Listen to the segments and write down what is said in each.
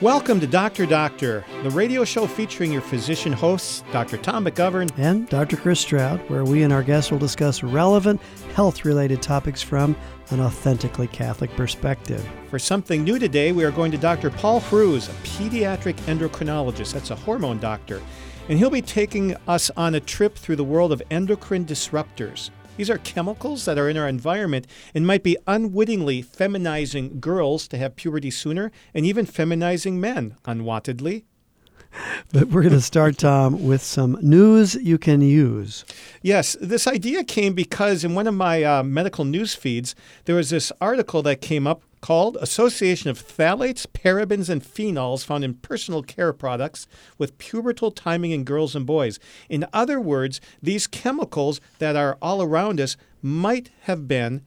Welcome to Doctor Doctor, the radio show featuring your physician hosts, Dr. Tom McGovern and Dr. Chris Stroud, where we and our guests will discuss relevant health related topics from an authentically Catholic perspective. For something new today, we are going to Dr. Paul Hruz, a pediatric endocrinologist. That's a hormone doctor. And he'll be taking us on a trip through the world of endocrine disruptors. These are chemicals that are in our environment and might be unwittingly feminizing girls to have puberty sooner and even feminizing men unwantedly. But we're going to start, Tom, with some news you can use. Yes, this idea came because in one of my uh, medical news feeds, there was this article that came up called Association of Phthalates, Parabens, and Phenols Found in Personal Care Products with Pubertal Timing in Girls and Boys. In other words, these chemicals that are all around us might have been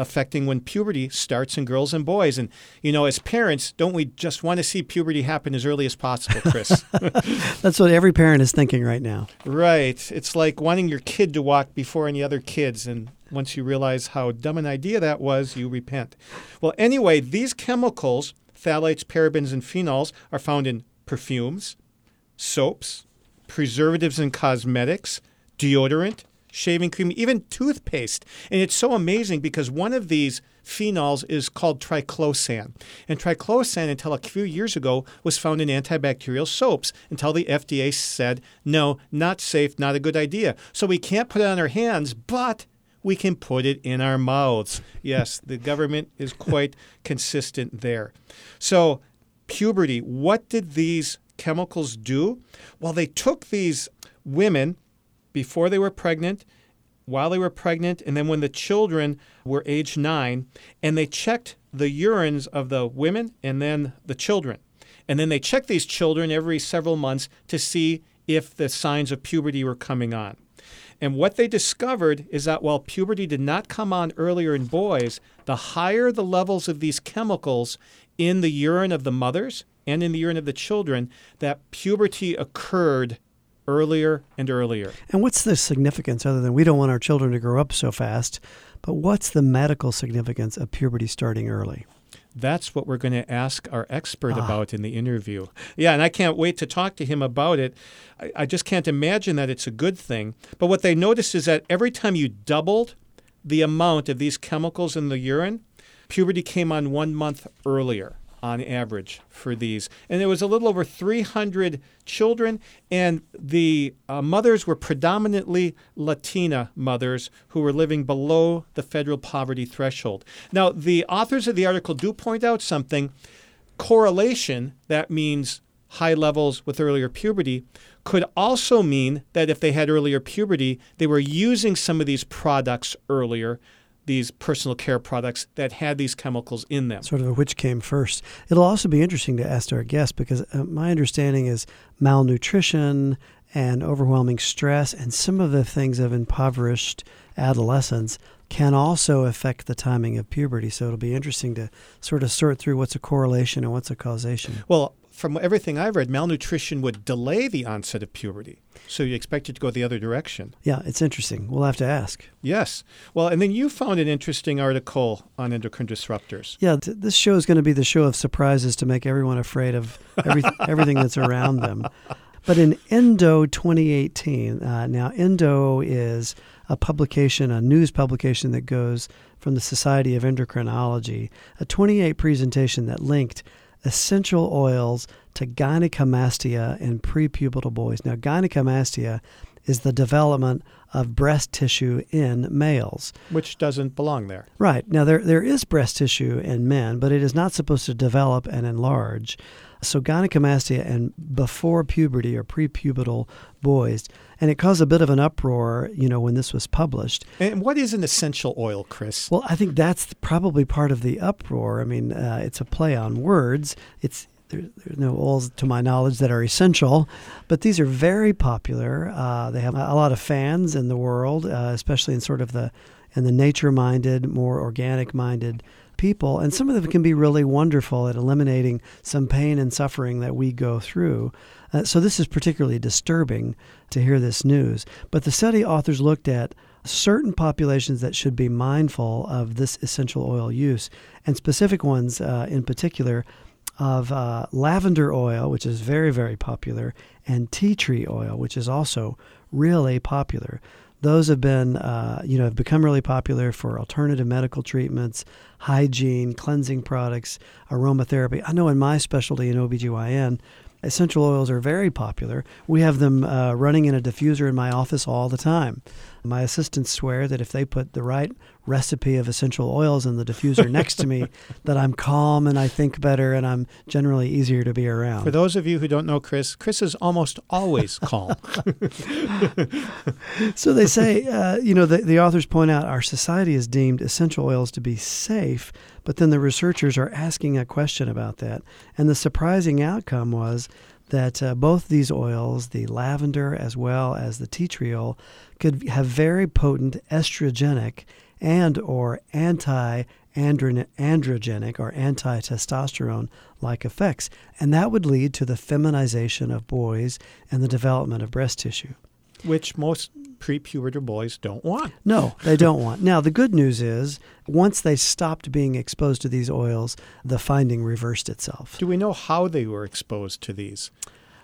affecting when puberty starts in girls and boys. And, you know, as parents, don't we just want to see puberty happen as early as possible, Chris? That's what every parent is thinking right now. Right. It's like wanting your kid to walk before any other kids. And once you realize how dumb an idea that was, you repent. Well, anyway, these chemicals, phthalates, parabens, and phenols, are found in perfumes, soaps, preservatives and cosmetics, deodorant, shaving cream, even toothpaste. And it's so amazing because one of these phenols is called triclosan. And triclosan, until a few years ago, was found in antibacterial soaps until the FDA said, no, not safe, not a good idea. So we can't put it on our hands, but we can put it in our mouths. Yes, the government is quite consistent there. So, puberty, what did these chemicals do? Well, they took these women before they were pregnant, while they were pregnant, and then when the children were age nine, and they checked the urines of the women and then the children. And then they checked these children every several months to see if the signs of puberty were coming on. And what they discovered is that while puberty did not come on earlier in boys, the higher the levels of these chemicals in the urine of the mothers and in the urine of the children, that puberty occurred earlier and earlier. And what's the significance other than we don't want our children to grow up so fast, but what's the medical significance of puberty starting early? That's what we're going to ask our expert ah. about in the interview. Yeah, and I can't wait to talk to him about it. I, I just can't imagine that it's a good thing. But what they noticed is that every time you doubled the amount of these chemicals in the urine, puberty came on one month earlier on average for these. And there was a little over 300 children, and the uh, mothers were predominantly Latina mothers who were living below the federal poverty threshold. Now, the authors of the article do point out something correlation, that means high levels with earlier puberty, could also mean that if they had earlier puberty, they were using some of these products earlier these personal care products that had these chemicals in them. Sort of a which came first. It'll also be interesting to ask our guests because uh, my understanding is malnutrition and overwhelming stress and some of the things of impoverished adolescence can also affect the timing of puberty. So it'll be interesting to sort of sort through what's a correlation and what's a causation. Well, from everything I've read, malnutrition would delay the onset of puberty. So you expect it to go the other direction. Yeah, it's interesting. We'll have to ask. Yes. Well, and then you found an interesting article on endocrine disruptors. Yeah, t- this show is going to be the show of surprises to make everyone afraid of every, everything that's around them. But in Endo 2018, uh, now Endo is a publication, a news publication that goes from the Society of Endocrinology, a 28 presentation that linked essential oils to gynecomastia in prepubertal boys. Now, gynecomastia is the development of breast tissue in males. Which doesn't belong there. Right. Now, there, there is breast tissue in men, but it is not supposed to develop and enlarge. So, gynecomastia and before puberty or prepubertal boys and it caused a bit of an uproar, you know, when this was published. And what is an essential oil, Chris? Well, I think that's probably part of the uproar. I mean, uh, it's a play on words. It's there, there's no oils, to my knowledge, that are essential, but these are very popular. Uh, they have a lot of fans in the world, uh, especially in sort of the in the nature-minded, more organic-minded people, and some of them can be really wonderful at eliminating some pain and suffering that we go through. Uh, so this is particularly disturbing to hear this news. But the study authors looked at certain populations that should be mindful of this essential oil use, and specific ones uh, in particular of uh, lavender oil, which is very, very popular, and tea tree oil, which is also really popular. Those have been, uh, you know, have become really popular for alternative medical treatments, hygiene, cleansing products, aromatherapy. I know in my specialty in OBGYN, essential oils are very popular. We have them uh, running in a diffuser in my office all the time. My assistants swear that if they put the right recipe of essential oils in the diffuser next to me, that I'm calm and I think better and I'm generally easier to be around. For those of you who don't know Chris, Chris is almost always calm. so they say, uh, you know, the, the authors point out our society has deemed essential oils to be safe, but then the researchers are asking a question about that. And the surprising outcome was that uh, both these oils, the lavender as well as the tea tree oil, could have very potent estrogenic and or anti androgenic or anti-testosterone like effects. And that would lead to the feminization of boys and the development of breast tissue. Which most prepubertal boys don't want. No, they don't want. Now, the good news is once they stopped being exposed to these oils, the finding reversed itself. Do we know how they were exposed to these?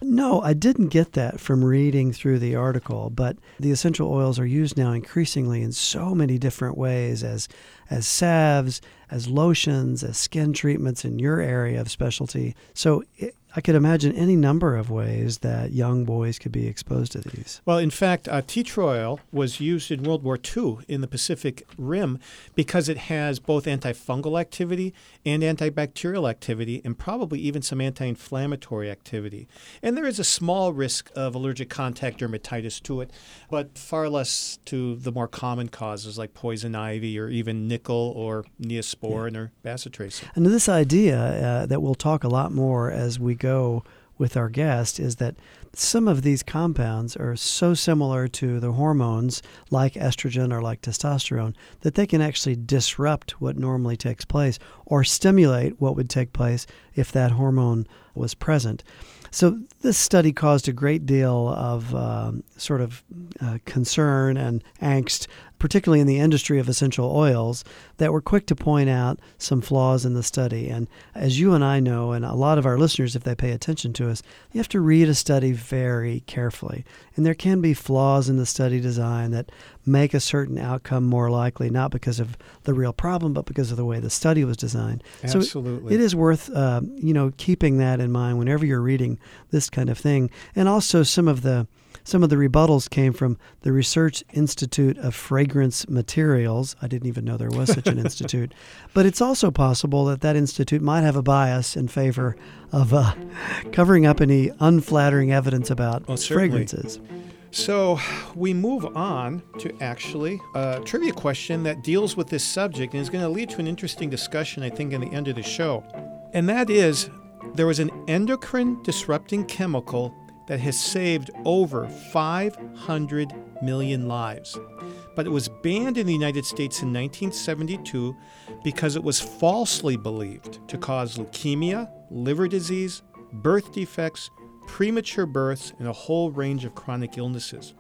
No, I didn't get that from reading through the article, but the essential oils are used now increasingly in so many different ways as as salves, as lotions, as skin treatments in your area of specialty. So it, I could imagine any number of ways that young boys could be exposed to these. Well, in fact, uh, tea tree oil was used in World War II in the Pacific Rim because it has both antifungal activity and antibacterial activity, and probably even some anti inflammatory activity. And there is a small risk of allergic contact dermatitis to it, but far less to the more common causes like poison ivy or even nickel or neosporin yeah. or bacitracin. And this idea uh, that we'll talk a lot more as we go with our guest is that some of these compounds are so similar to the hormones like estrogen or like testosterone that they can actually disrupt what normally takes place or stimulate what would take place if that hormone was present. So, this study caused a great deal of um, sort of uh, concern and angst particularly in the industry of essential oils, that were quick to point out some flaws in the study. And as you and I know, and a lot of our listeners, if they pay attention to us, you have to read a study very carefully. And there can be flaws in the study design that make a certain outcome more likely, not because of the real problem, but because of the way the study was designed. Absolutely. So it is worth, uh, you know, keeping that in mind whenever you're reading this kind of thing. And also some of the some of the rebuttals came from the Research Institute of Fragrance Materials. I didn't even know there was such an institute. But it's also possible that that institute might have a bias in favor of uh, covering up any unflattering evidence about well, fragrances. So we move on to actually a trivia question that deals with this subject and is going to lead to an interesting discussion, I think, in the end of the show. And that is there was an endocrine disrupting chemical that has saved over 500 million lives. But it was banned in the United States in 1972 because it was falsely believed to cause leukemia, liver disease, birth defects, premature births, and a whole range of chronic illnesses.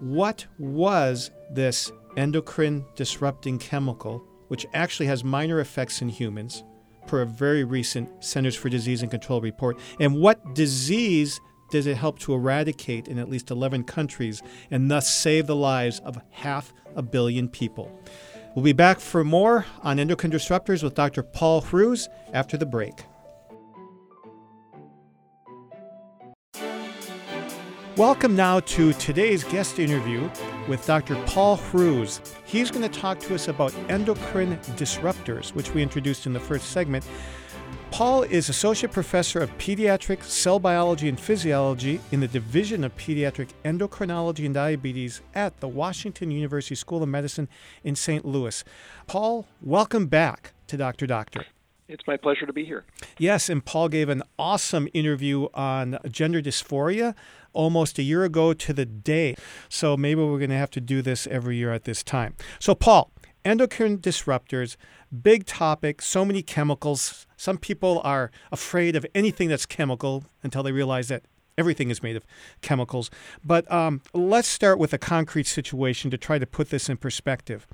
What was this endocrine disrupting chemical, which actually has minor effects in humans, per a very recent Centers for Disease and Control report? And what disease does it help to eradicate in at least 11 countries and thus save the lives of half a billion people. We'll be back for more on endocrine disruptors with Dr. Paul Hruz after the break. Welcome now to today's guest interview with Dr. Paul Hruz. He's going to talk to us about endocrine disruptors, which we introduced in the first segment. Paul is Associate Professor of Pediatric Cell Biology and Physiology in the Division of Pediatric Endocrinology and Diabetes at the Washington University School of Medicine in St. Louis. Paul, welcome back to Dr. Doctor. It's my pleasure to be here. Yes, and Paul gave an awesome interview on gender dysphoria almost a year ago to the day. So maybe we're going to have to do this every year at this time. So, Paul, endocrine disruptors, big topic, so many chemicals. Some people are afraid of anything that's chemical until they realize that everything is made of chemicals. But um, let's start with a concrete situation to try to put this in perspective.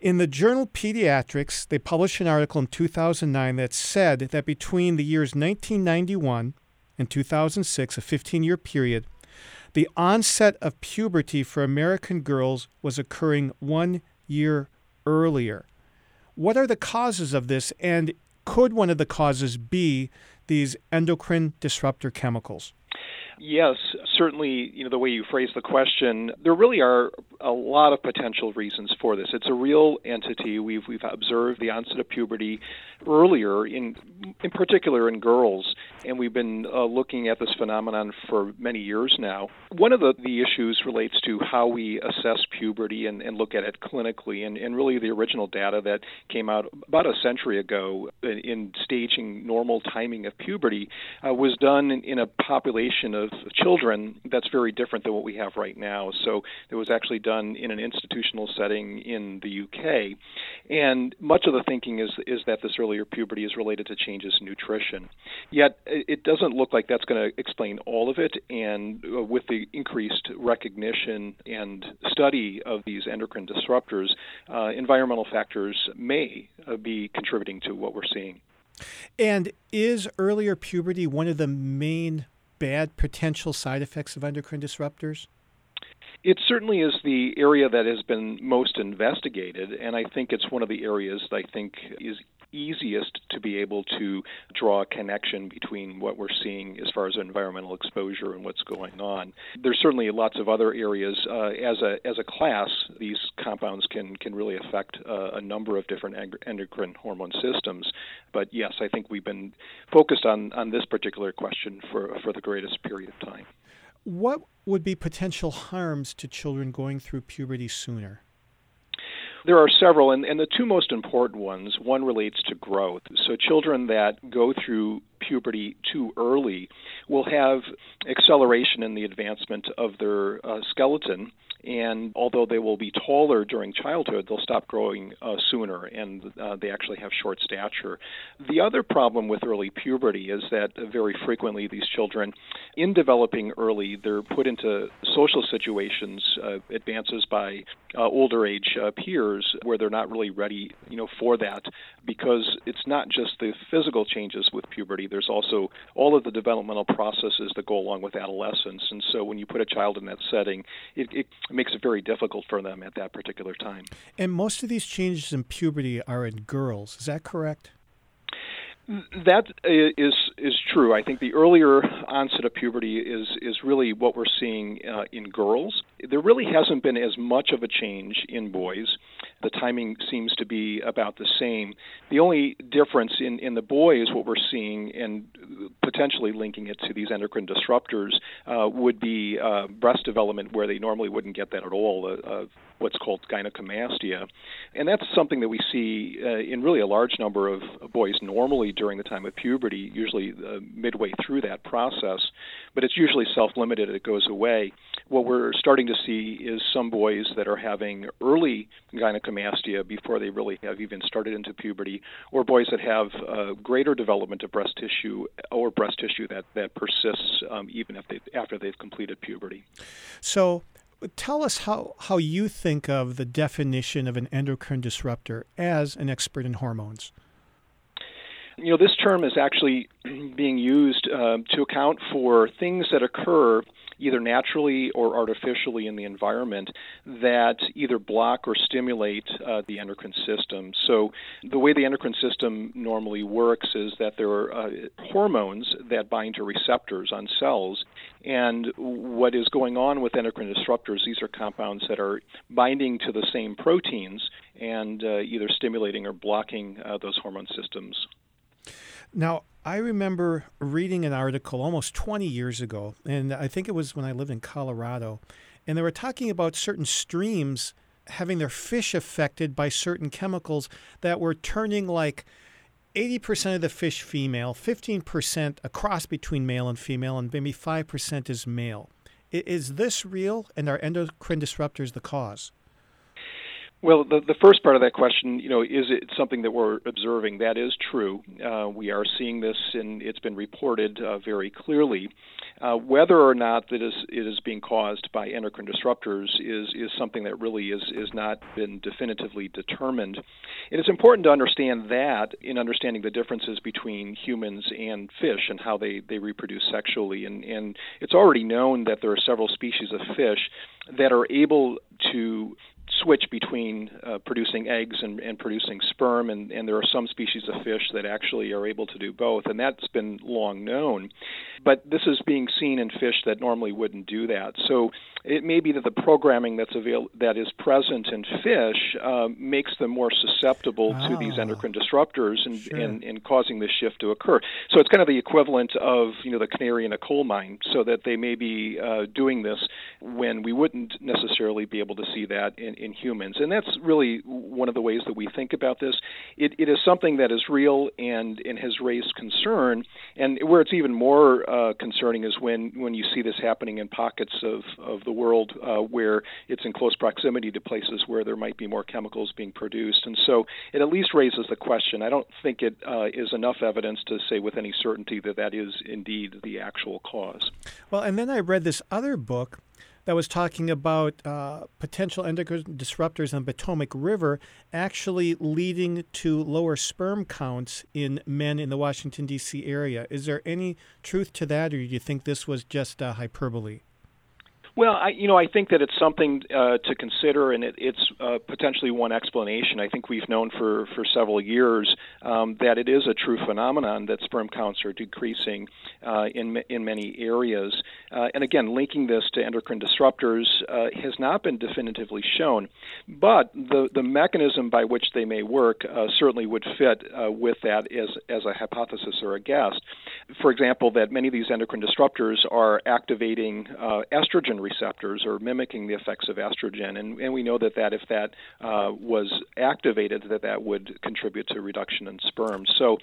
In the journal Pediatrics, they published an article in 2009 that said that between the years 1991 and 2006, a 15 year period, the onset of puberty for American girls was occurring one year earlier. What are the causes of this, and could one of the causes be these endocrine disruptor chemicals? Yes, certainly, you know, the way you phrase the question, there really are a lot of potential reasons for this. It's a real entity. We've we've observed the onset of puberty earlier in in particular in girls, and we've been uh, looking at this phenomenon for many years now. One of the, the issues relates to how we assess puberty and, and look at it clinically, and, and really the original data that came out about a century ago in, in staging normal timing of puberty uh, was done in, in a population of of children that's very different than what we have right now. So it was actually done in an institutional setting in the UK, and much of the thinking is is that this earlier puberty is related to changes in nutrition. Yet it doesn't look like that's going to explain all of it. And uh, with the increased recognition and study of these endocrine disruptors, uh, environmental factors may uh, be contributing to what we're seeing. And is earlier puberty one of the main bad potential side effects of endocrine disruptors? It certainly is the area that has been most investigated, and I think it's one of the areas that I think is easiest to be able to draw a connection between what we're seeing as far as environmental exposure and what's going on. There's certainly lots of other areas. Uh, as a as a class, these compounds can can really affect uh, a number of different endocrine hormone systems. But yes, I think we've been focused on on this particular question for for the greatest period of time. What would be potential harms to children going through puberty sooner? There are several, and, and the two most important ones one relates to growth. So, children that go through puberty too early will have acceleration in the advancement of their uh, skeleton and although they will be taller during childhood, they'll stop growing uh, sooner, and uh, they actually have short stature. The other problem with early puberty is that very frequently these children, in developing early, they're put into social situations, uh, advances by uh, older age uh, peers, where they're not really ready, you know, for that, because it's not just the physical changes with puberty. There's also all of the developmental processes that go along with adolescence, and so when you put a child in that setting, it, it makes it very difficult for them at that particular time. And most of these changes in puberty are in girls. Is that correct? That is is true. I think the earlier onset of puberty is is really what we're seeing uh, in girls. There really hasn't been as much of a change in boys. The timing seems to be about the same. The only difference in in the boys, what we're seeing, and potentially linking it to these endocrine disruptors, uh, would be uh, breast development where they normally wouldn't get that at all. Uh, uh what's called gynecomastia, and that's something that we see uh, in really a large number of boys normally during the time of puberty, usually uh, midway through that process, but it's usually self-limited. It goes away. What we're starting to see is some boys that are having early gynecomastia before they really have even started into puberty, or boys that have uh, greater development of breast tissue or breast tissue that that persists um, even if they, after they've completed puberty. So tell us how, how you think of the definition of an endocrine disruptor as an expert in hormones. You know, this term is actually being used uh, to account for things that occur either naturally or artificially in the environment that either block or stimulate uh, the endocrine system. So, the way the endocrine system normally works is that there are uh, hormones that bind to receptors on cells. And what is going on with endocrine disruptors, these are compounds that are binding to the same proteins and uh, either stimulating or blocking uh, those hormone systems. Now, I remember reading an article almost 20 years ago, and I think it was when I lived in Colorado, and they were talking about certain streams having their fish affected by certain chemicals that were turning like 80% of the fish female, 15% a cross between male and female, and maybe 5% is male. Is this real, and are endocrine disruptors the cause? Well, the, the first part of that question, you know, is it something that we're observing? That is true. Uh, we are seeing this, and it's been reported uh, very clearly. Uh, whether or not that is, it is being caused by endocrine disruptors is is something that really is is not been definitively determined. It is important to understand that in understanding the differences between humans and fish and how they, they reproduce sexually. And, and it's already known that there are several species of fish that are able to switch between uh, producing eggs and, and producing sperm, and, and there are some species of fish that actually are able to do both, and that's been long known. But this is being seen in fish that normally wouldn't do that. So it may be that the programming that's avail- that is present in fish uh, makes them more susceptible oh, to these ah. endocrine disruptors and, sure. and, and causing this shift to occur. So it's kind of the equivalent of you know the canary in a coal mine, so that they may be uh, doing this when we wouldn't necessarily be able to see that in, in humans. And that's really one of the ways that we think about this. It, it is something that is real and, and has raised concern. And where it's even more uh, concerning is when, when you see this happening in pockets of, of the world uh, where it's in close proximity to places where there might be more chemicals being produced. And so it at least raises the question. I don't think it uh, is enough evidence to say with any certainty that that is indeed the actual cause. Well, and then I read this other book that was talking about uh, potential endocrine disruptors on Potomac River actually leading to lower sperm counts in men in the Washington, D.C. area. Is there any truth to that, or do you think this was just uh, hyperbole? Well, I, you know, I think that it's something uh, to consider, and it, it's uh, potentially one explanation. I think we've known for, for several years um, that it is a true phenomenon that sperm counts are decreasing uh, in in many areas. Uh, and again, linking this to endocrine disruptors uh, has not been definitively shown, but the the mechanism by which they may work uh, certainly would fit with that as as a hypothesis or a guess. For example, that many of these endocrine disruptors are activating estrogen receptors or mimicking the effects of estrogen. And, and we know that, that if that uh, was activated, that that would contribute to reduction in sperm. So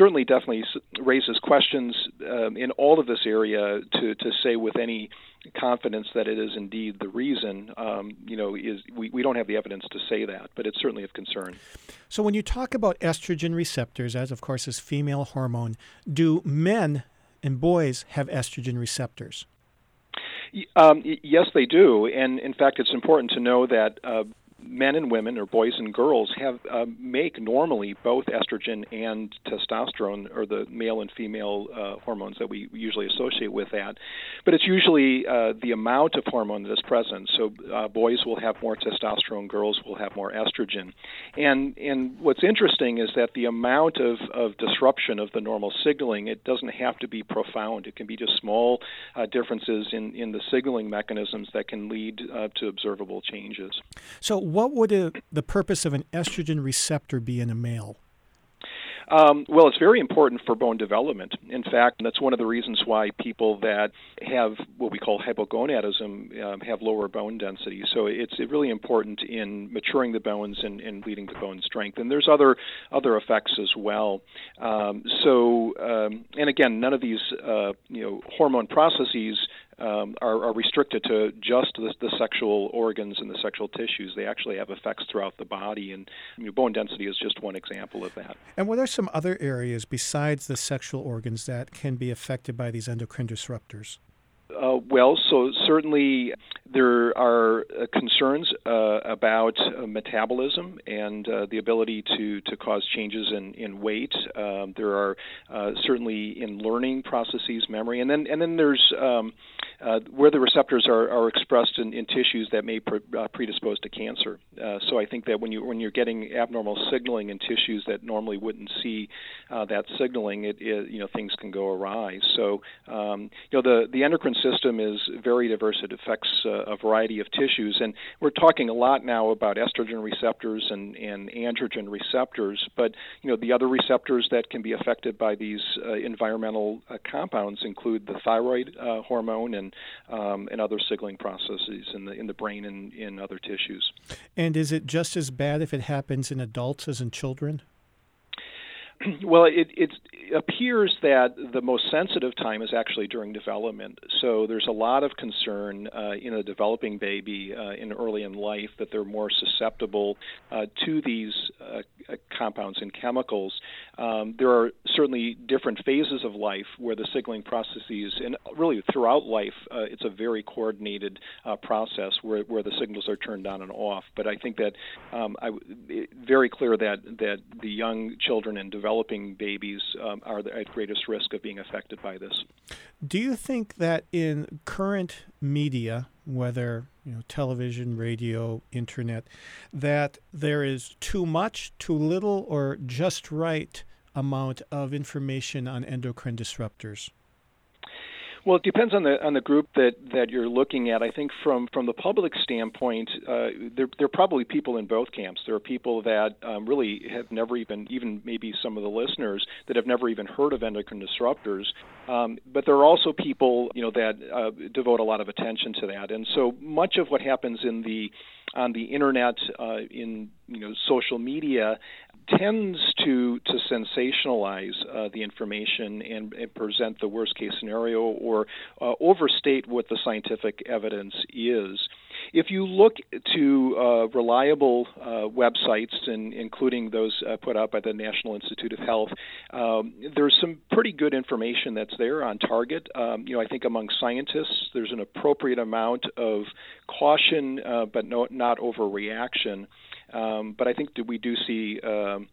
certainly definitely raises questions um, in all of this area to, to say with any confidence that it is indeed the reason, um, you know, is we, we don't have the evidence to say that, but it's certainly of concern. So when you talk about estrogen receptors, as of course is female hormone, do men and boys have estrogen receptors? Um, yes, they do, and in fact, it's important to know that uh, men and women or boys and girls have uh, make normally both estrogen and testosterone or the male and female uh, hormones that we usually associate with that. But it's usually uh, the amount of hormone that is present. So uh, boys will have more testosterone girls will have more estrogen. And and what's interesting is that the amount of, of disruption of the normal signaling it doesn't have to be profound. It can be just small uh, differences in in the signaling mechanisms that can lead uh, to observable changes. So what would a, the purpose of an estrogen receptor be in a male? Um, well, it's very important for bone development. In fact, that's one of the reasons why people that have what we call hypogonadism um, have lower bone density. So it's really important in maturing the bones and, and leading to bone strength. And there's other other effects as well. Um, so, um, and again, none of these uh, you know hormone processes um, are, are, restricted to just the, the, sexual organs and the sexual tissues. They actually have effects throughout the body, and bone density is just one example of that. And what are some other areas besides the sexual organs that can be affected by these endocrine disruptors? Uh, well, so certainly there are uh, concerns uh, about uh, metabolism and uh, the ability to, to cause changes in, in weight. Um, there are uh, certainly in learning processes, memory, and then and then there's um, where the receptors are, are expressed in, in tissues that may pre- predispose to cancer. so I think that when you when you're getting abnormal signaling in tissues that normally wouldn't see that signaling, it, it, you know things can go awry. So um, you know the the endocrine system is very diverse. It affects uh, a variety of tissues, and we're talking a lot now about estrogen receptors and, and androgen receptors. But you know the other receptors that can be affected by these uh, environmental uh, compounds include the thyroid uh, hormone and um, and other signaling processes in the in the brain and in other tissues. And is it just as bad if it happens in adults as in children? well, it, it, appears that the most sensitive time is actually during development. So there's a lot of concern uh, in a developing baby uh, in early in life that they're more susceptible uh, to these uh, uh, compounds and chemicals. Um, there are certainly different phases of life where the signaling processes, and really throughout life, uh, it's a very coordinated process where, where the signals are turned on and off. But I think that um, I, very clear that that the young children and developing babies um, are at greatest risk of being affected by this. Do you think that in current media, whether you know television, radio, internet, that there is too much, too little, or just right amount of information on endocrine disruptors? Well, it depends on the on the group that, that you're looking at. I think from from the public standpoint, uh, there there are probably people in both camps. There are people that um, really have never even even maybe some of the listeners that have never even heard of endocrine disruptors. Um, but there are also people you know that uh, devote a lot of attention to that. And so much of what happens in the on the internet, uh, in you know social media, tends to to sensationalize uh, the information and, and, present the worst case scenario or uh, overstate what the scientific evidence is. If you look to uh, reliable uh, websites, and including those uh, put out by the National Institute of Health, um, there's some pretty good information that's there on target. Um, you know, I think among scientists, there's an appropriate amount of caution, uh, but no, not overreaction. Um, but I think that we do see um,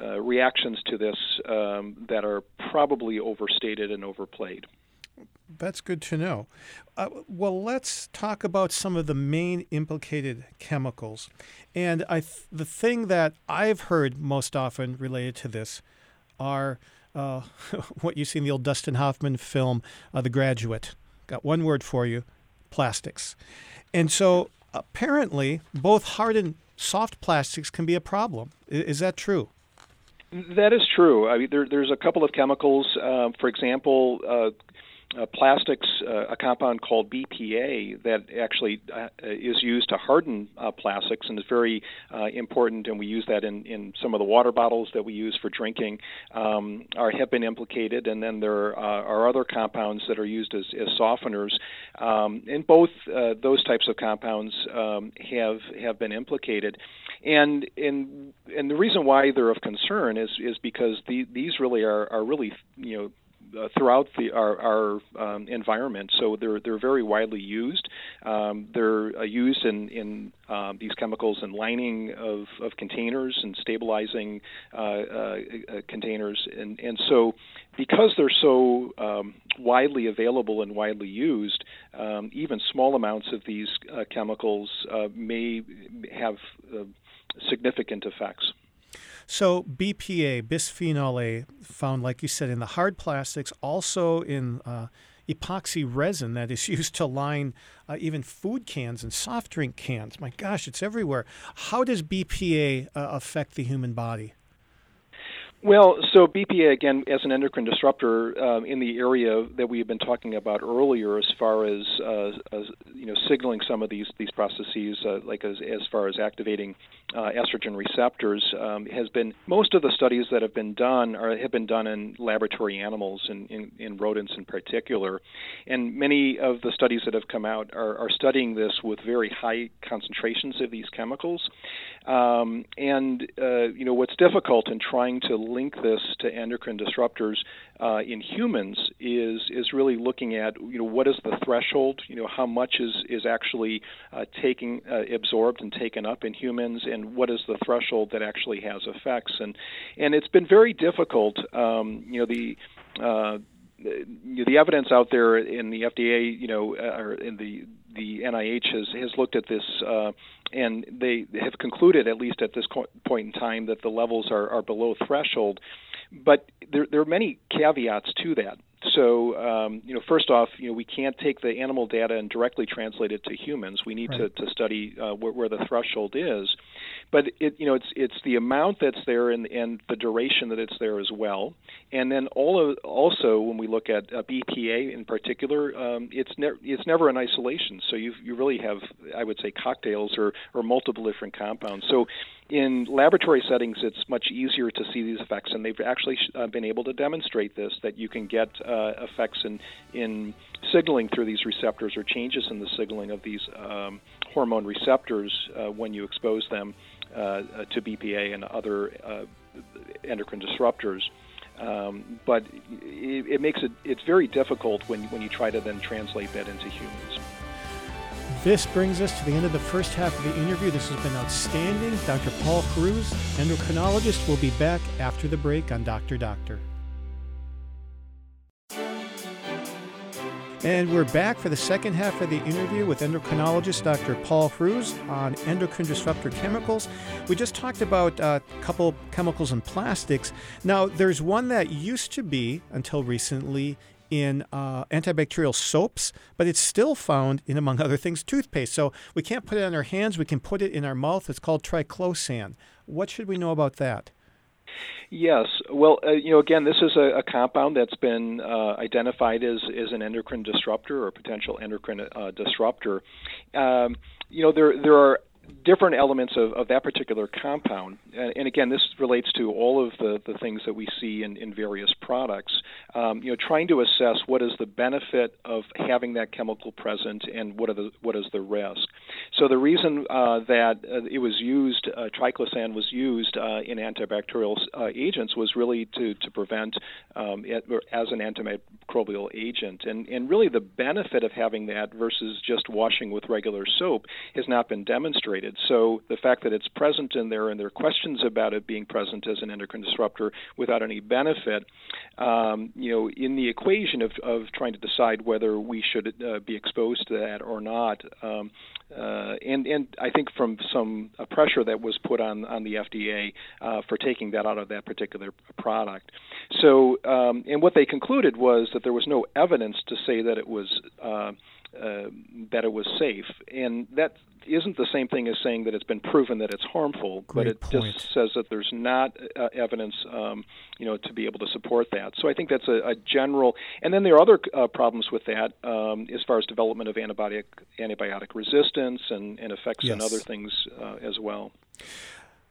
uh, reactions to this um, that are probably overstated and overplayed. That's good to know. Uh, well, let's talk about some of the main implicated chemicals. And I th- the thing that I've heard most often related to this are uh, what you see in the old Dustin Hoffman film, uh, The Graduate. Got one word for you plastics. And so apparently, both hard and soft plastics can be a problem. Is that true? That is true. I mean, there, there's a couple of chemicals. Uh, for example, uh, uh, plastics, uh, a compound called BPA that actually uh, is used to harden uh, plastics and is very uh, important, and we use that in, in some of the water bottles that we use for drinking, um, are have been implicated. And then there are other compounds that are used as, as softeners, um, and both those types of compounds um, have have been implicated. And and and the reason why they're of concern is is because the, these really are, are really you know uh, throughout the, our, our um, environment. So they're they're very widely used. Um, they're uh, used in in um, these chemicals in lining of, of containers and stabilizing uh, uh, containers, and and so because they're so um, widely available and widely used, um, even small amounts of these chemicals may have significant effects. So BPA, bisphenol A, found, like you said, in the hard plastics, also in uh, epoxy resin that is used to line uh, even food cans and soft drink cans. My gosh, it's everywhere. How does BPA uh, affect the human body? Well, so BPA again as an endocrine disruptor um, in the area that we have been talking about earlier, as far as, uh, as you know, signaling some of these these processes, uh, like as as far as activating uh, estrogen receptors, um, has been most of the studies that have been done are have been done in laboratory animals, in, in, in rodents in particular, and many of the studies that have come out are, are studying this with very high concentrations of these chemicals, um, and uh, you know what's difficult in trying to link this to endocrine disruptors uh, in humans is is really looking at you know what is the threshold, you know how much is is actually uh, taking uh, absorbed and taken up in humans, and what is the threshold that actually has effects, and and it's been very difficult. Um, you know the uh, the evidence out there in the FDA, you know, uh, or in the the NIH has has looked at this, uh, and they have concluded, at least at this point in time, that the levels are, are below threshold. But there, there are many caveats to that. So, um, you know, first off, you know, we can't take the animal data and directly translate it to humans. We need right. to, to study uh, where, where, the threshold is. But it, you know, it's it's the amount that's there and, and the duration that it's there as well. And then all of, also when we look at uh, BPA in particular, um, it's ne- it's never in isolation. So you you really have, I would say, cocktails or or multiple different compounds. So in laboratory settings, it's much easier to see these effects, and they've actually uh, been able to demonstrate this that you can get uh, effects in in signaling through these receptors or changes in the signaling of these um, hormone receptors uh, when you expose them uh, uh, to BPA and other uh, endocrine disruptors. Um, but it, it, makes it it's very difficult when when you try to then translate that into humans. This brings us to the end of the first half of the interview. This has been outstanding. Dr. Paul Hruz, endocrinologist, will be back after the break on Dr. Doctor. And we're back for the second half of the interview with endocrinologist Dr. Paul Hruz on endocrine disruptor chemicals. We just talked about a couple chemicals and plastics. Now, there's one that used to be, until recently, in uh, antibacterial soaps, but it's still found in, among other things, toothpaste. So we can't put it on our hands, we can put it in our mouth. It's called triclosan. What should we know about that? Yes. Well, uh, you know, again, this is a, a compound that's been uh, identified as, as an endocrine disruptor or potential endocrine uh, disruptor. Um, you know, there there are different elements of, of that particular compound. And, and, again, this relates to all of the, the things that we see in, in various products. Um, you know, trying to assess what is the benefit of having that chemical present and what are the what is the risk. So the reason uh, that uh, it was used, uh, triclosan was used uh, in antibacterial uh, agents, was really to to prevent um, it, as an antimicrobial agent. And and really the benefit of having that versus just washing with regular soap has not been demonstrated so the fact that it's present in there and there are questions about it being present as an endocrine disruptor without any benefit, um, you know, in the equation of, of trying to decide whether we should uh, be exposed to that or not, um, uh, and and I think from some uh, pressure that was put on on the FDA uh, for taking that out of that particular product. So, um, and what they concluded was that there was no evidence to say that it was. Uh, uh, that it was safe, and that isn't the same thing as saying that it's been proven that it's harmful, Great but it point. just says that there's not uh, evidence, um, you know, to be able to support that. So I think that's a, a general. And then there are other uh, problems with that um, as far as development of antibiotic antibiotic resistance and, and effects yes. and other things uh, as well.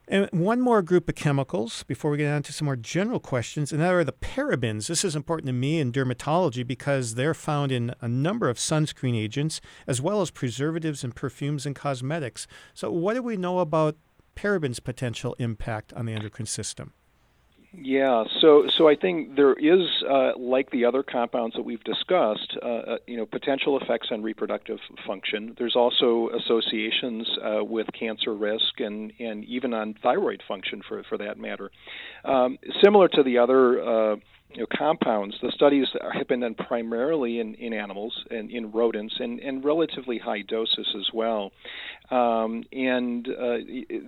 And one more group of chemicals before we get on to some more general questions, and that are the parabens. This is important to me in dermatology because they're found in a number of sunscreen agents, as well as preservatives and perfumes and cosmetics. So, what do we know about parabens' potential impact on the endocrine system? Yeah, so so I think there is, uh, like the other compounds that we've discussed, uh, uh, you know, potential effects on reproductive function. There's also associations uh, with cancer risk and and even on thyroid function, for for that matter. Um, similar to the other uh, you know, compounds. The studies have been done primarily in, in animals and in rodents and, and relatively high doses as well. Um, and uh,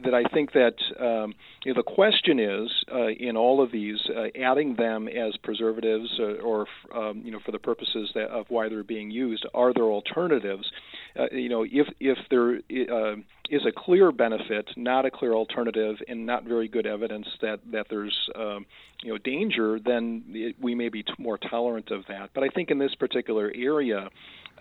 that I think that um, you know, the question is uh, in all of these, uh, adding them as preservatives uh, or um, you know for the purposes that, of why they're being used, are there alternatives? Uh, you know, if if there uh, is a clear benefit, not a clear alternative, and not very good evidence that that there's um, you know danger, then it, we may be t- more tolerant of that. But I think in this particular area,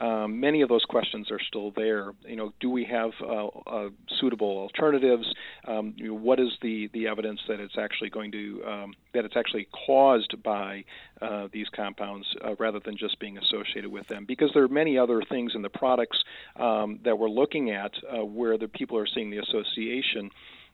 um, many of those questions are still there. You know, do we have uh, uh, suitable alternatives? Um, you know, what is the, the evidence that it's actually going to um, that it's actually caused by uh, these compounds uh, rather than just being associated with them? Because there are many other things in the products um, that we're looking at uh, where the people are seeing the association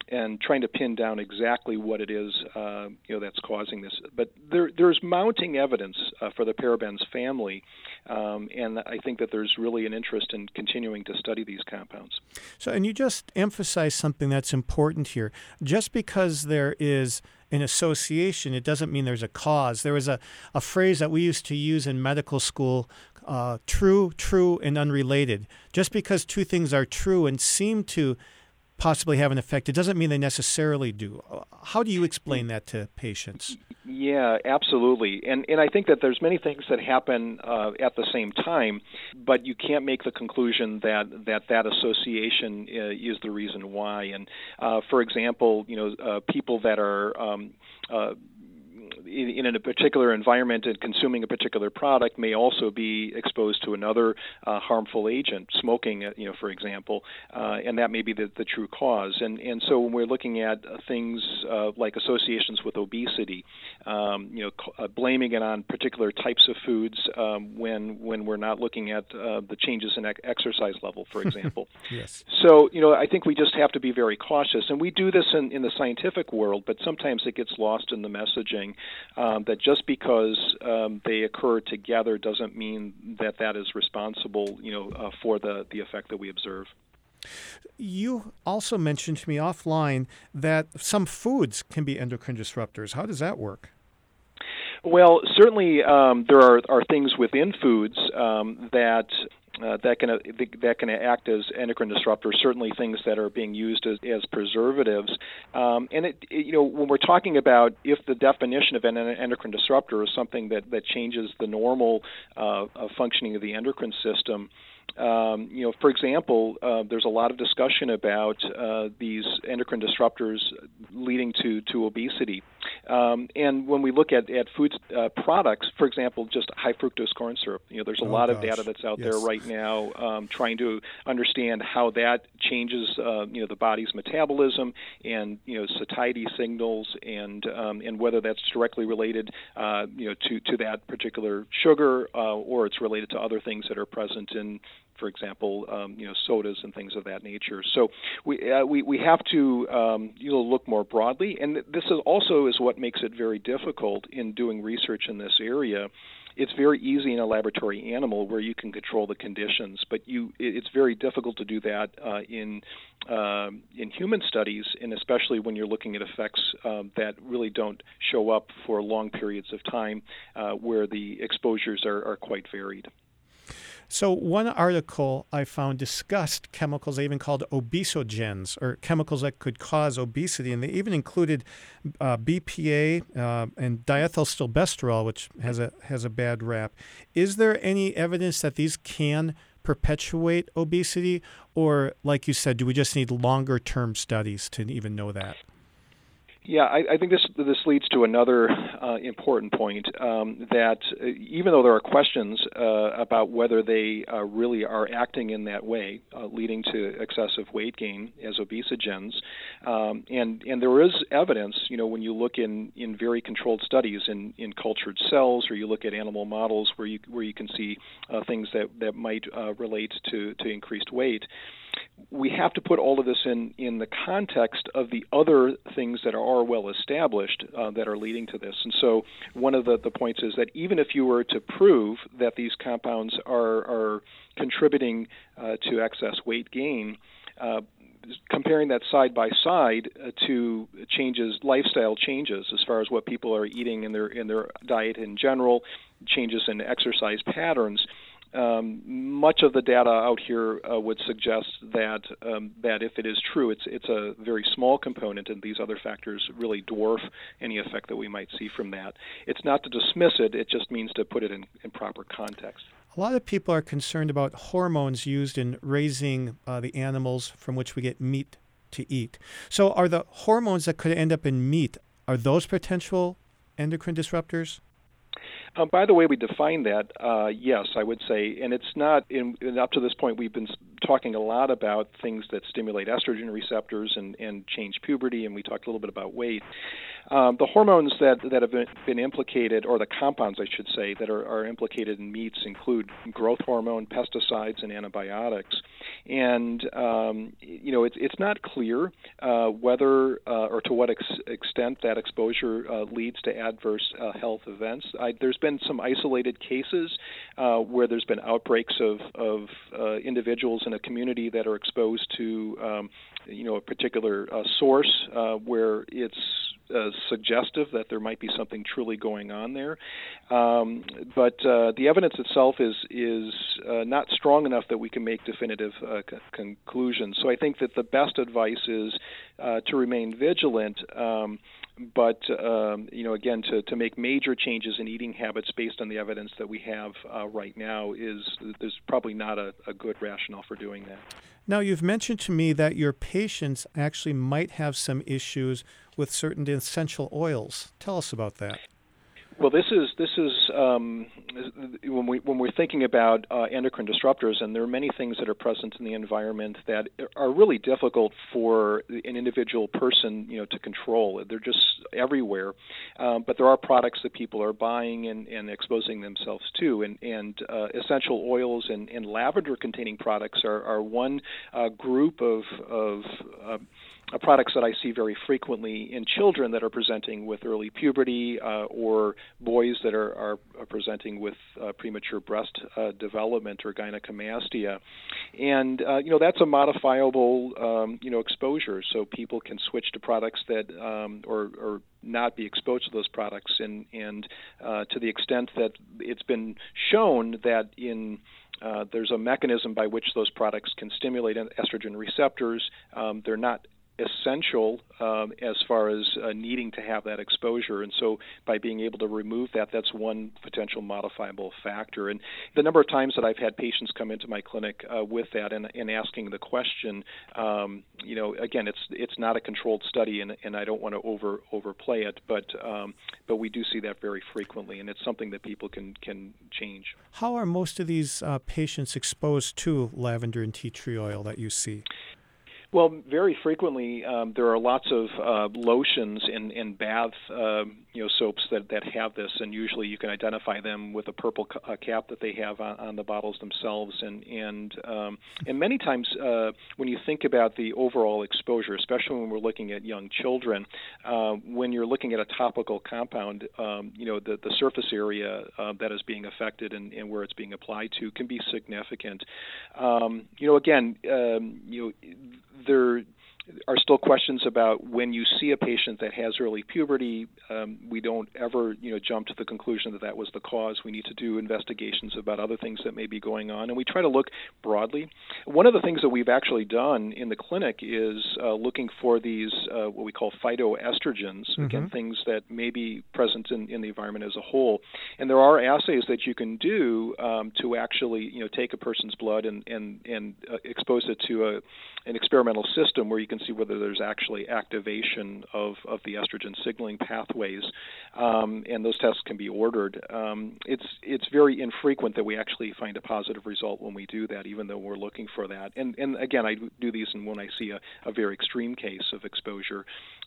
and trying to pin down exactly what it is uh, you know that's causing this. But there, there's mounting evidence uh, for the parabens family, um, and I think that there's really an interest in continuing to study these compounds. So, and you just emphasize something that's important here. Just because there is an association, it doesn't mean there's a cause. There was a, a phrase that we used to use in medical school uh, true, true, and unrelated. Just because two things are true and seem to possibly have an effect. It doesn't mean they necessarily do. How do you explain that to patients? Yeah, absolutely. And and I think that there's many things that happen uh, at the same time, but you can't make the conclusion that that that association uh, is the reason why. And uh, for example, you know, uh, people that are um, uh, in, in, a particular environment and consuming a particular product may also be exposed to another uh, harmful agent, smoking, uh, you know, for example, uh, and that may be the, the true cause. And and so when we're looking at things like associations with obesity, um, you know, blaming it on particular types of foods um, when when we're not looking at the changes in exercise level, for example. yes. So you know, I think we just have to be very cautious, and we do this in, in the scientific world, but sometimes it gets lost in the messaging um, that just because um, they occur together doesn't mean that that is responsible, you know, uh, for the the effect that we observe. You also mentioned to me offline that some foods can be endocrine disruptors. How does that work? Well, certainly um, there are, are things within foods um, that uh, that can uh, that can act as endocrine disruptors. Certainly, things that are being used as, as preservatives. Um, and it, it, you know, when we're talking about if the definition of an endocrine disruptor is something that that changes the normal uh, functioning of the endocrine system. Um, you know, for example, uh, there's a lot of discussion about uh, these endocrine disruptors leading to, to obesity. Um, and when we look at, at food uh, products, for example, just high fructose corn syrup, you know, there's a oh, lot gosh. of data that's out yes. there right now um, trying to understand how that changes, uh, you know, the body's metabolism and, you know, satiety signals and, um, and whether that's directly related, uh, you know, to, to that particular sugar uh, or it's related to other things that are present in for example, um, you know, sodas and things of that nature. So we uh, we we have to um, you know look more broadly, and this is also is what makes it very difficult in doing research in this area. It's very easy in a laboratory animal where you can control the conditions, but you it's very difficult to do that uh, in uh, in human studies, and especially when you're looking at effects um, that really don't show up for long periods of time, uh, where the exposures are, are quite varied. So, one article I found discussed chemicals they even called obesogens, or chemicals that could cause obesity, and they even included uh, BPA uh, and diethylstilbestrol, which has a has a bad rap. Is there any evidence that these can perpetuate obesity, or, like you said, do we just need longer term studies to even know that? Yeah, I, I think this this leads to another uh, important point um, that uh, even though there are questions uh, about whether they uh, really are acting in that way, uh, leading to excessive weight gain as obesogens, um, and and there is evidence, you know, when you look in, in very controlled studies in, in cultured cells, or you look at animal models where you where you can see uh, things that that might relate to to increased weight we have to put all of this in, in the context of the other things that are well established uh, that are leading to this. And so, one of the, the points is that even if you were to prove that these compounds are, are contributing uh, to excess weight gain, uh, comparing that side by side uh, to changes, lifestyle changes, as far as what people are eating in their in their diet in general, changes in exercise patterns um, much of the data out here uh, would suggest that um, that if it is true, it's it's a very small component, and these other factors really dwarf any effect that we might see from that. It's not to dismiss it; it just means to put it in, in proper context. A lot of people are concerned about hormones used in raising uh, the animals from which we get meat to eat. So, are the hormones that could end up in meat are those potential endocrine disruptors? Um, by the way, we define that. Uh, yes, I would say, and it's not. In, up to this point, we've been talking a lot about things that stimulate estrogen receptors and, and change puberty, and we talked a little bit about weight. Um, the hormones that, that have been, implicated, or the compounds, I should say, that are, are implicated in meats include growth hormone, pesticides, and antibiotics. And um, you know, it's it's not clear uh, whether uh, or to what ex- extent that exposure uh, leads to adverse uh, health events. I, there's been some isolated cases uh, where there's been outbreaks of of uh, individuals in a community that are exposed to um, you know a particular source where it's uh, suggestive that there might be something truly going on there. Um, but uh, the evidence itself is is uh, not strong enough that we can make definitive uh, c- conclusions. So I think that the best advice is uh, to remain vigilant. Um, but um, you know, again, to, to make major changes in eating habits based on the evidence that we have uh, right now is there's probably not a, a good rationale for doing that. Now, you've mentioned to me that your patients actually might have some issues with certain essential oils. Tell us about that. Well, this is this is um, when we when we're thinking about uh, endocrine disruptors, and there are many things that are present in the environment that are really difficult for an individual person, you know, to control. They're just everywhere, um, but there are products that people are buying and, and exposing themselves to, and and uh, essential oils and, and lavender-containing products are are one uh, group of of uh, products that I see very frequently in children that are presenting with early puberty uh, or boys that are, are, are presenting with uh, premature breast uh, development or gynecomastia. And, uh, you know, that's a modifiable, um, you know, exposure. So people can switch to products that, um, or, or not be exposed to those products. And, and uh, to the extent that it's been shown that in uh, there's a mechanism by which those products can stimulate estrogen receptors. Um, they're not essential um, as far as uh, needing to have that exposure. And so, by being able to remove that, that's one potential modifiable factor. And the number of times that I've had patients come into my clinic uh, with that and, and asking the question, um, you know, again, it's it's not a controlled study, and, and I don't want to over overplay it, but um, but we do see that very frequently, and it's something that people can can change. How are most of these uh, patients exposed to lavender and tea tree oil that you see? Well, very frequently um, there are lots of uh, lotions and, and bath uh, you know soaps that, that have this, and usually you can identify them with a purple ca- cap that they have on, on, the bottles themselves. And and um, and many times uh, when you think about the overall exposure, especially when we're looking at young children, uh, when you're looking at a topical compound, um, you know the the surface area uh, that is being affected and, and where it's being applied to can be significant. Um, you know, again, um, you know there are still questions about when you see a patient that has early puberty. Um, we don't ever, you know, jump to the conclusion that that was the cause. We need to do investigations about other things that may be going on, and we try to look broadly. One of the things that we've actually done in the clinic is uh, looking for these uh, what we call phytoestrogens, mm-hmm. again, things that may be present in, in the environment as a whole. And there are assays that you can do um, to actually, you know, take a person's blood and and and uh, expose it to a an experimental system where you can see whether there's actually activation of, of the estrogen signaling pathways, um, and those tests can be ordered. Um, it's it's very infrequent that we actually find a positive result when we do that, even though we're looking for that. And and again, I do these when I see a, a very extreme case of exposure.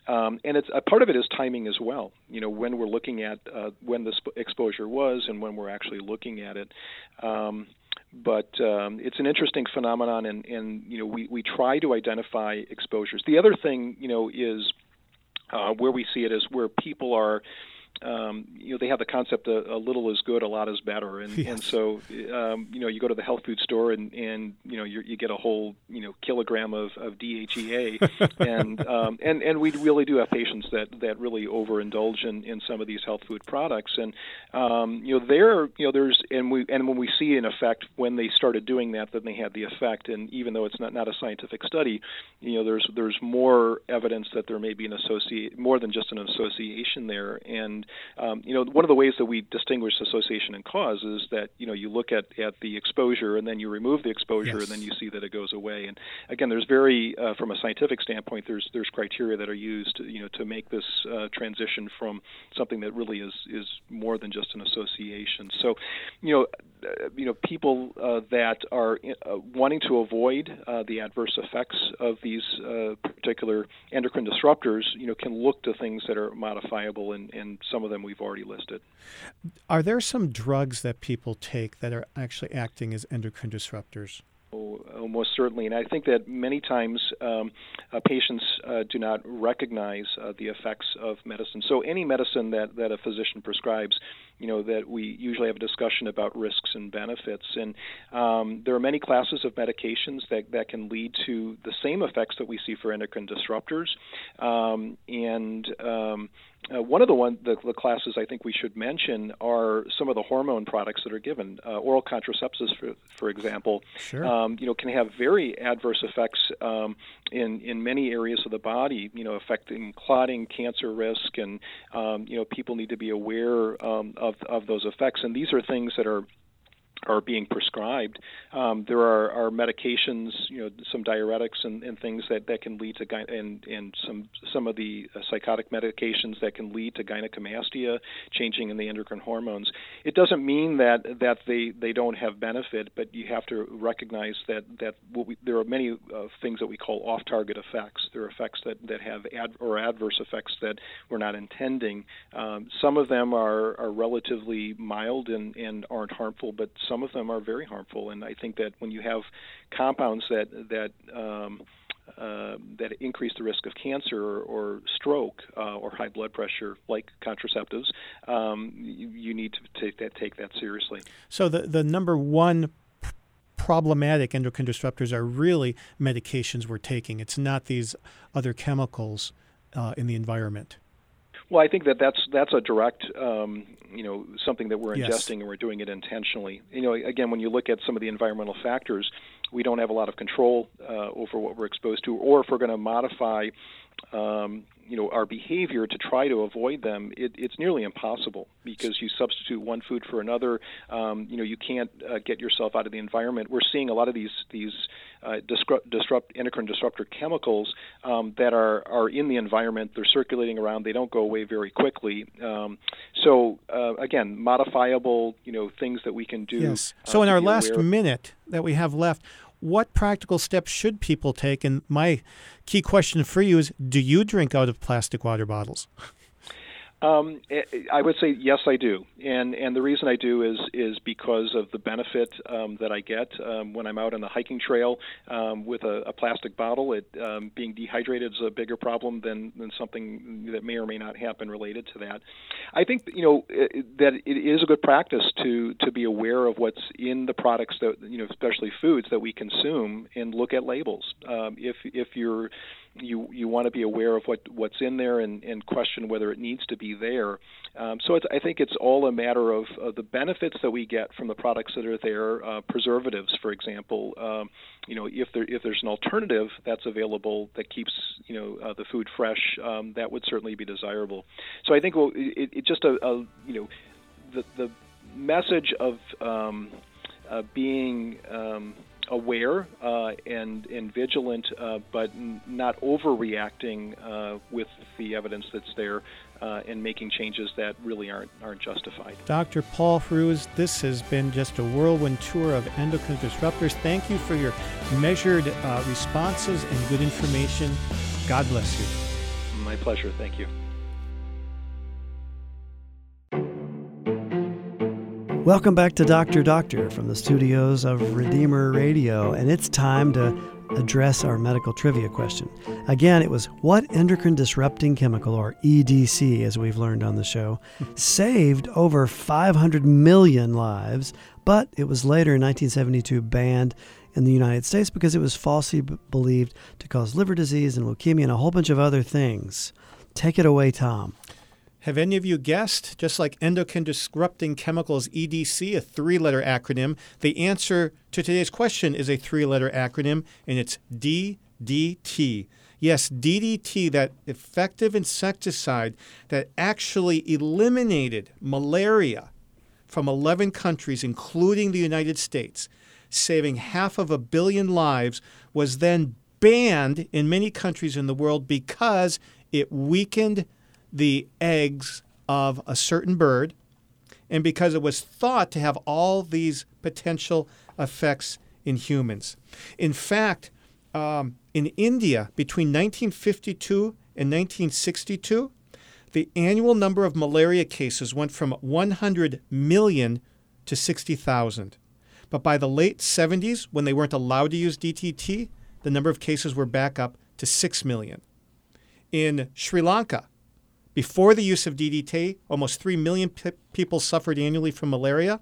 Um, and it's a part of it is timing as well. You know, when we're looking at uh, when this exposure was and when we're actually looking at it. Um, but um, it's an interesting phenomenon, and, and you know we, we try to identify exposures. The other thing, you know, is uh, where we see it is where people are um, you know they have the concept a, a, little is good, a lot is better, and yes. and so um, you know you go to the health food store and and you know you get a whole you know kilogram of, of DHEA, and um, and and we really do have patients that that really overindulge in, in some of these health food products, and um, you know there you know there's and we and when we see an effect when they started doing that, then they had the effect, and even though it's not not a scientific study, you know there's there's more evidence that there may be an associate more than just an association there, and um, you know, one of the ways that we distinguish association and cause is that you know you look at at the exposure and then you remove the exposure yes. and then you see that it goes away. And again, there's very uh, from a scientific standpoint, there's there's criteria that are used, you know, to make this uh, transition from something that really is is more than just an association. So, you know, uh, you know, people uh, that are uh, wanting to avoid uh, the adverse effects of these particular endocrine disruptors, you know, can look to things that are modifiable and and some some of them we've already listed. Are there some drugs that people take that are actually acting as endocrine disruptors? Oh, most certainly, and I think that many times um, uh, patients uh, do not recognize uh, the effects of medicine. So, any medicine that, that a physician prescribes, you know, that we usually have a discussion about risks and benefits. And um, there are many classes of medications that, that can lead to the same effects that we see for endocrine disruptors. Um, and um, uh, one of the one the, the, classes I think we should mention are some of the hormone products that are given. Uh, oral contraceptives, for, for example, sure. um, you know, can have very adverse effects um, in in many areas of the body. You know, affecting clotting, cancer risk, and um, you know, people need to be aware um, of of those effects. And these are things that are are being prescribed. Um, there are, are, medications, you know, some diuretics and, and, things that, that can lead to and and some some of the uh, psychotic medications that can lead to gynecomastia, changing in the endocrine hormones. It doesn't mean that that they, they don't have benefit, but you have to recognize that that we, there are many uh, things that we call off-target effects. There are effects that that have ad, or adverse effects that we're not intending. Um, some of them are are relatively mild and, and aren't harmful, but some of them are very harmful. And I think that when you have compounds that that um, uh, that increase the risk of cancer or, or stroke uh, or high blood pressure, like contraceptives, um, you, you, need to take that take that seriously. So the the number one problematic endocrine disruptors are really medications we're taking. It's not these other chemicals uh, in the environment. Well, I think that that's that's a direct, um, you know, something that we're ingesting yes. and we're doing it intentionally. You know, again, when you look at some of the environmental factors, we don't have a lot of control uh, over what we're exposed to, or if we're going to modify um, you know our behavior to try to avoid them, it, it's nearly impossible because you substitute one food for another. Um, you know you can't uh, get yourself out of the environment. We're seeing a lot of these these uh, disrupt, disrupt endocrine disruptor chemicals um, that are are in the environment. They're circulating around. They don't go away very quickly. Um, so uh, again, modifiable you know things that we can do. Yes. So in our last minute that we have left what practical steps should people take? And my key question for you is do you drink out of plastic water bottles? Um, I would say yes, I do, and and the reason I do is is because of the benefit um, that I get um, when I'm out on the hiking trail um, with a, a, plastic bottle. It um, being dehydrated is a bigger problem than than something that may or may not happen related to that. I think you know it, that it is a good practice to to be aware of what's in the products that you know, especially foods that we consume, and look at labels. Um, if if you're you you want to be aware of what what's in there and, and question whether it needs to be there. Um, so I think it's all a matter of, of, the benefits that we get from the products that are there. Uh, preservatives, for example, um, you know, if there if there's an alternative that's available that keeps you know uh, the food fresh, um, that would certainly be desirable. So I think well, it, it just a, a you know the the message of um, uh, being um, aware uh, and and vigilant, uh, but n- not overreacting uh, with the evidence that's there, uh, and making changes that really aren't aren't justified. Dr. Paul Hruz, this has been just a whirlwind tour of endocrine disruptors. Thank you for your measured uh, responses and good information. God bless you. My pleasure. Thank you. Welcome back to Dr. Doctor from the studios of Redeemer Radio, and it's time to address our medical trivia question. Again, it was what endocrine disrupting chemical, or EDC, as we've learned on the show, saved over 500 million lives, but it was later in 1972 banned in the United States because it was falsely b- believed to cause liver disease and leukemia and a whole bunch of other things. Take it away, Tom. Have any of you guessed? Just like endocrine disrupting chemicals, EDC, a three letter acronym, the answer to today's question is a three letter acronym, and it's DDT. Yes, DDT, that effective insecticide that actually eliminated malaria from 11 countries, including the United States, saving half of a billion lives, was then banned in many countries in the world because it weakened the eggs of a certain bird, and because it was thought to have all these potential effects in humans. In fact, um, in India, between 1952 and 1962, the annual number of malaria cases went from 100 million to 60,000. But by the late 70s, when they weren't allowed to use DDT, the number of cases were back up to 6 million. In Sri Lanka, before the use of DDT, almost 3 million people suffered annually from malaria.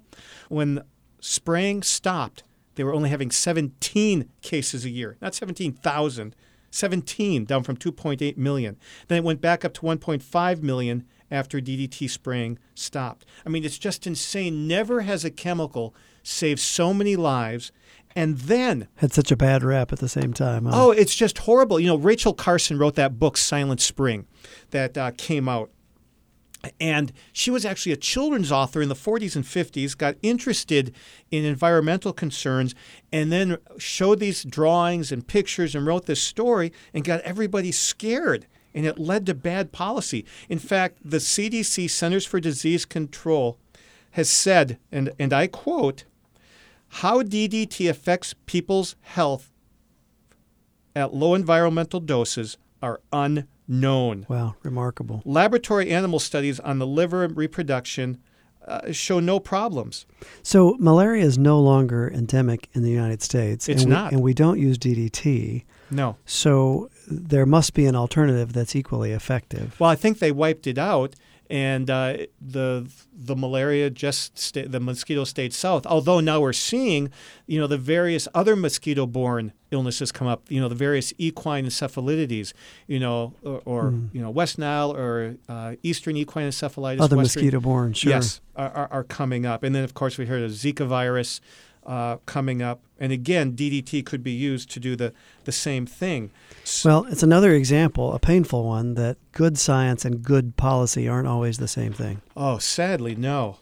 When spraying stopped, they were only having 17 cases a year, not 17,000, 17 down from 2.8 million. Then it went back up to 1.5 million after DDT spraying stopped. I mean, it's just insane. Never has a chemical saved so many lives and then had such a bad rap at the same time. Huh? Oh, it's just horrible. You know, Rachel Carson wrote that book, Silent Spring, that uh, came out. And she was actually a children's author in the 40s and 50s, got interested in environmental concerns, and then showed these drawings and pictures and wrote this story and got everybody scared. And it led to bad policy. In fact, the CDC, Centers for Disease Control, has said, and, and I quote, how DDT affects people's health at low environmental doses are unknown. Wow, remarkable. Laboratory animal studies on the liver and reproduction uh, show no problems. So malaria is no longer endemic in the United States. It's and we, not. and we don't use DDT. No. So there must be an alternative that's equally effective. Well, I think they wiped it out, and uh, the the malaria just sta- the mosquito stayed south. Although now we're seeing, you know, the various other mosquito-borne illnesses come up. You know, the various equine encephalitides. You know, or, or you know, West Nile or uh, Eastern equine encephalitis. Other Western- mosquito-borne, sure. Yes, are, are, are coming up. And then, of course, we heard of Zika virus uh, coming up. And again, DDT could be used to do the, the same thing. Well, it's another example, a painful one, that good science and good policy aren't always the same thing. Oh, sadly, no.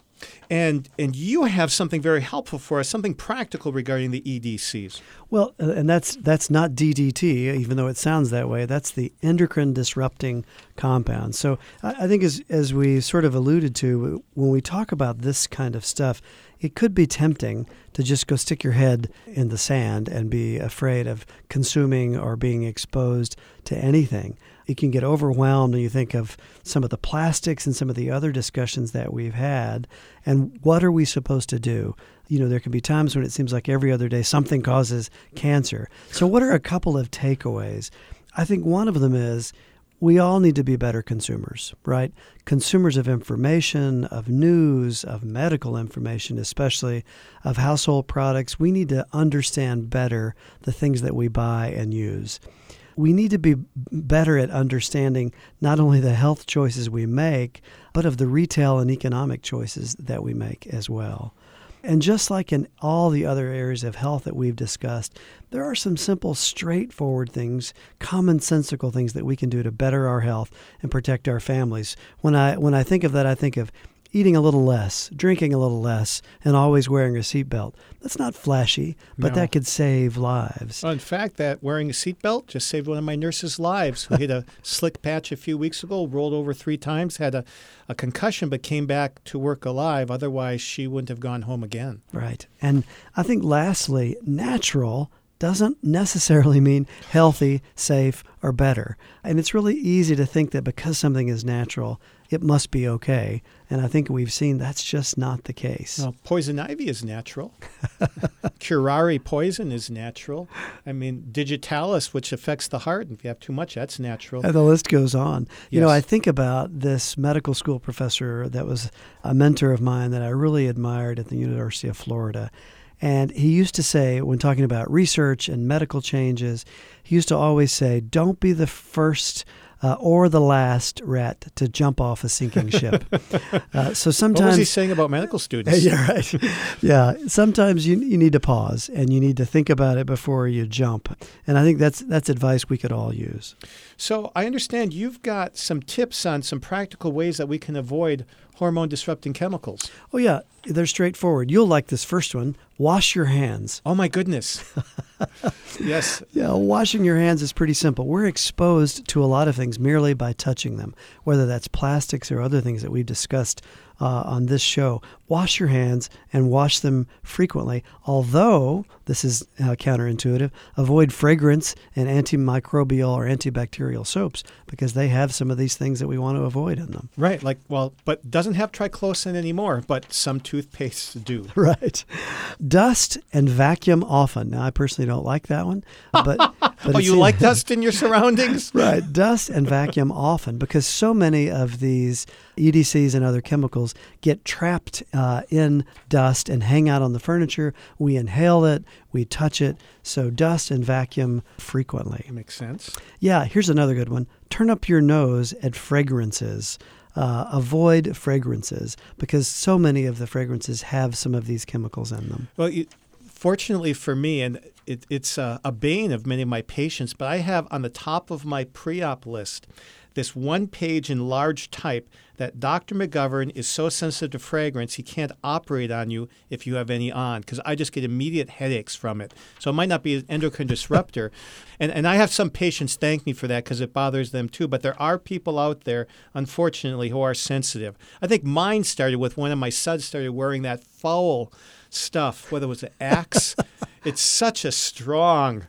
And and you have something very helpful for us, something practical regarding the EDCs. Well, uh, and that's that's not DDT, even though it sounds that way. That's the endocrine disrupting compound. So I, I think, as as we sort of alluded to, when we talk about this kind of stuff, it could be tempting to just go stick your head in the sand and be afraid of consuming or being exposed to anything. It can get overwhelmed when you think of some of the plastics and some of the other discussions that we've had. And what are we supposed to do? You know, there can be times when it seems like every other day something causes cancer. So, what are a couple of takeaways? I think one of them is we all need to be better consumers, right? Consumers of information, of news, of medical information, especially of household products. We need to understand better the things that we buy and use. We need to be better at understanding not only the health choices we make, but of the retail and economic choices that we make as well. And just like in all the other areas of health that we've discussed, there are some simple, straightforward things, commonsensical things that we can do to better our health and protect our families. When I when I think of that, I think of eating a little less, drinking a little less, and always wearing a seatbelt. That's not flashy, but No. that could save lives. Well, in fact, that wearing a seatbelt just saved one of my nurses' lives who hit a slick patch a few weeks ago, rolled over three times, had a, a concussion, but came back to work alive. Otherwise, she wouldn't have gone home again. Right. And I think lastly, natural doesn't necessarily mean healthy, safe, or better. And it's really easy to think that because something is natural, it must be okay. And I think we've seen that's just not the case. Well, poison ivy is natural. Curare poison is natural. I mean, digitalis, which affects the heart, if you have too much, that's natural. And the list goes on. You know, I think about this medical school professor that was a mentor of mine that I really admired at the University of Florida. And he used to say, when talking about research and medical changes, he used to always say, don't be the first uh, or the last rat to jump off a sinking ship. uh, so What sometimes. was he saying about medical students? Yeah, right. yeah, sometimes you you need to pause and you need to think about it before you jump. And I think that's that's advice we could all use. So I understand you've got some tips on some practical ways that we can avoid hormone disrupting chemicals. Oh yeah, they're straightforward. You'll like this first one. Wash your hands. Oh my goodness. yes. Yeah, washing your hands is pretty simple. We're exposed to a lot of things merely by touching them, whether that's plastics or other things that we've discussed uh, on this show. Wash your hands and wash them frequently. Although this is uh, counterintuitive, avoid fragrance and antimicrobial or antibacterial soaps because they have some of these things that we want to avoid in them. Right. Like, well, but doesn't have triclosan anymore, but some toothpastes do. Right. Dust and vacuum often. Now, I personally don't like that one, but, but oh, you like dust in your surroundings? right dust and vacuum often because so many of these edcs and other chemicals get trapped uh, in dust and hang out on the furniture. We inhale it we touch it so dust and vacuum frequently. Makes sense. yeah here's another good one. Turn up your nose at fragrances. Uh, avoid fragrances because so many of the fragrances have some of these chemicals in them. Well, you, fortunately for me, and it, it's a, a bane of many of my patients, but I have on the top of my pre op list this one page in large type that Dr. McGovern is so sensitive to fragrance he can't operate on you if you have any on because I just get immediate headaches from it. So it might not be an endocrine disruptor. and, and I have some patients thank me for that because it bothers them too. But there are people out there, unfortunately, who are sensitive. I think mine started with one of my sons started wearing that foul stuff, whether it was an axe. it's such a strong,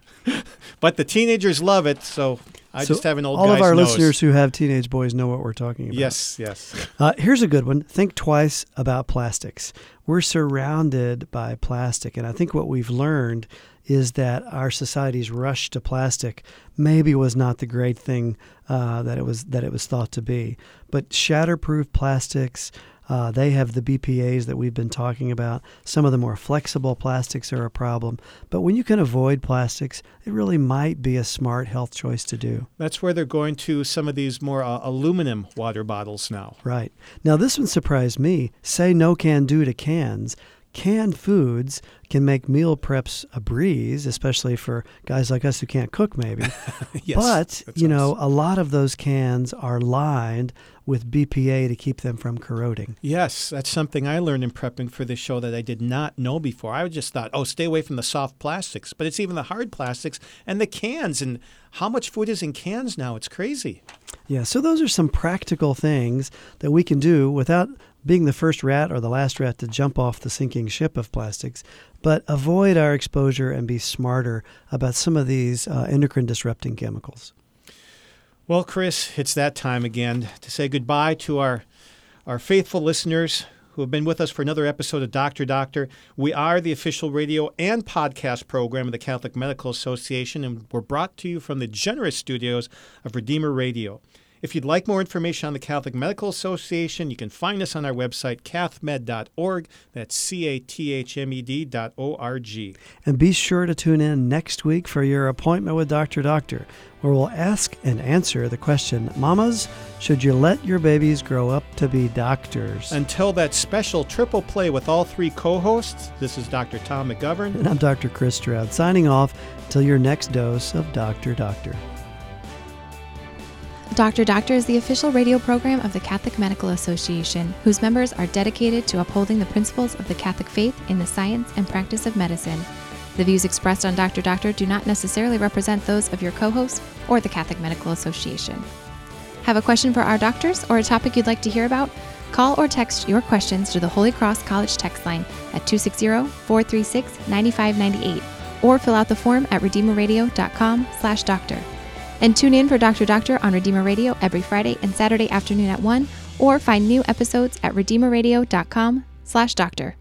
but the teenagers love it. So I So just have an old All of our nose. listeners who have teenage boys know what we're talking about. Yes, yes. Uh, here's a good one. Think twice about plastics. We're surrounded by plastic, and I think what we've learned is that our society's rush to plastic maybe was not the great thing uh, that it was that it was thought to be. But shatterproof plastics. Uh, they have the BPAs that we've been talking about. Some of the more flexible plastics are a problem. But when you can avoid plastics, it really might be a smart health choice to do. That's where they're going to some of these more uh, aluminum water bottles now. Right. Now, this one surprised me. Say no can do to cans. Canned foods can make meal preps a breeze, especially for guys like us who can't cook, maybe. yes, but, you know, a lot of those cans are lined with BPA to keep them from corroding. Yes, that's something I learned in prepping for this show that I did not know before. I just thought, oh, stay away from the soft plastics, but it's even the hard plastics and the cans. And how much food is in cans now? It's crazy. Yeah, so those are some practical things that we can do without being the first rat or the last rat to jump off the sinking ship of plastics, but avoid our exposure and be smarter about some of these uh, endocrine disrupting chemicals. Well, Chris, it's that time again to say goodbye to our our faithful listeners who have been with us for another episode of Doctor Doctor. We are the official radio and podcast program of the Catholic Medical Association, and we're brought to you from the generous studios of Redeemer Radio. If you'd like more information on the Catholic Medical Association, you can find us on our website, cathmed.org. That's C A T H M E D dot O R G. And be sure to tune in next week for your appointment with Dr. Doctor, where we'll ask and answer the question Mamas, should you let your babies grow up to be doctors? Until that special triple play with all three co hosts, this is Dr. Tom McGovern. and I'm Dr. Chris Stroud, signing off until your next dose of Dr. Doctor. Doctor Doctor is the official radio program of the Catholic Medical Association, whose members are dedicated to upholding the principles of the Catholic faith in the science and practice of medicine. The views expressed on Doctor Doctor do not necessarily represent those of your co host or the Catholic Medical Association. Have a question for our doctors or a topic you'd like to hear about? Call or text your questions to the Holy Cross College text line at 260 436 9598 or fill out the form at redeemerradio.com slash doctor. And tune in for Dr. Doctor on Redeemer Radio every Friday and Saturday afternoon at 1 or find new episodes at redeemerradio.com slash doctor.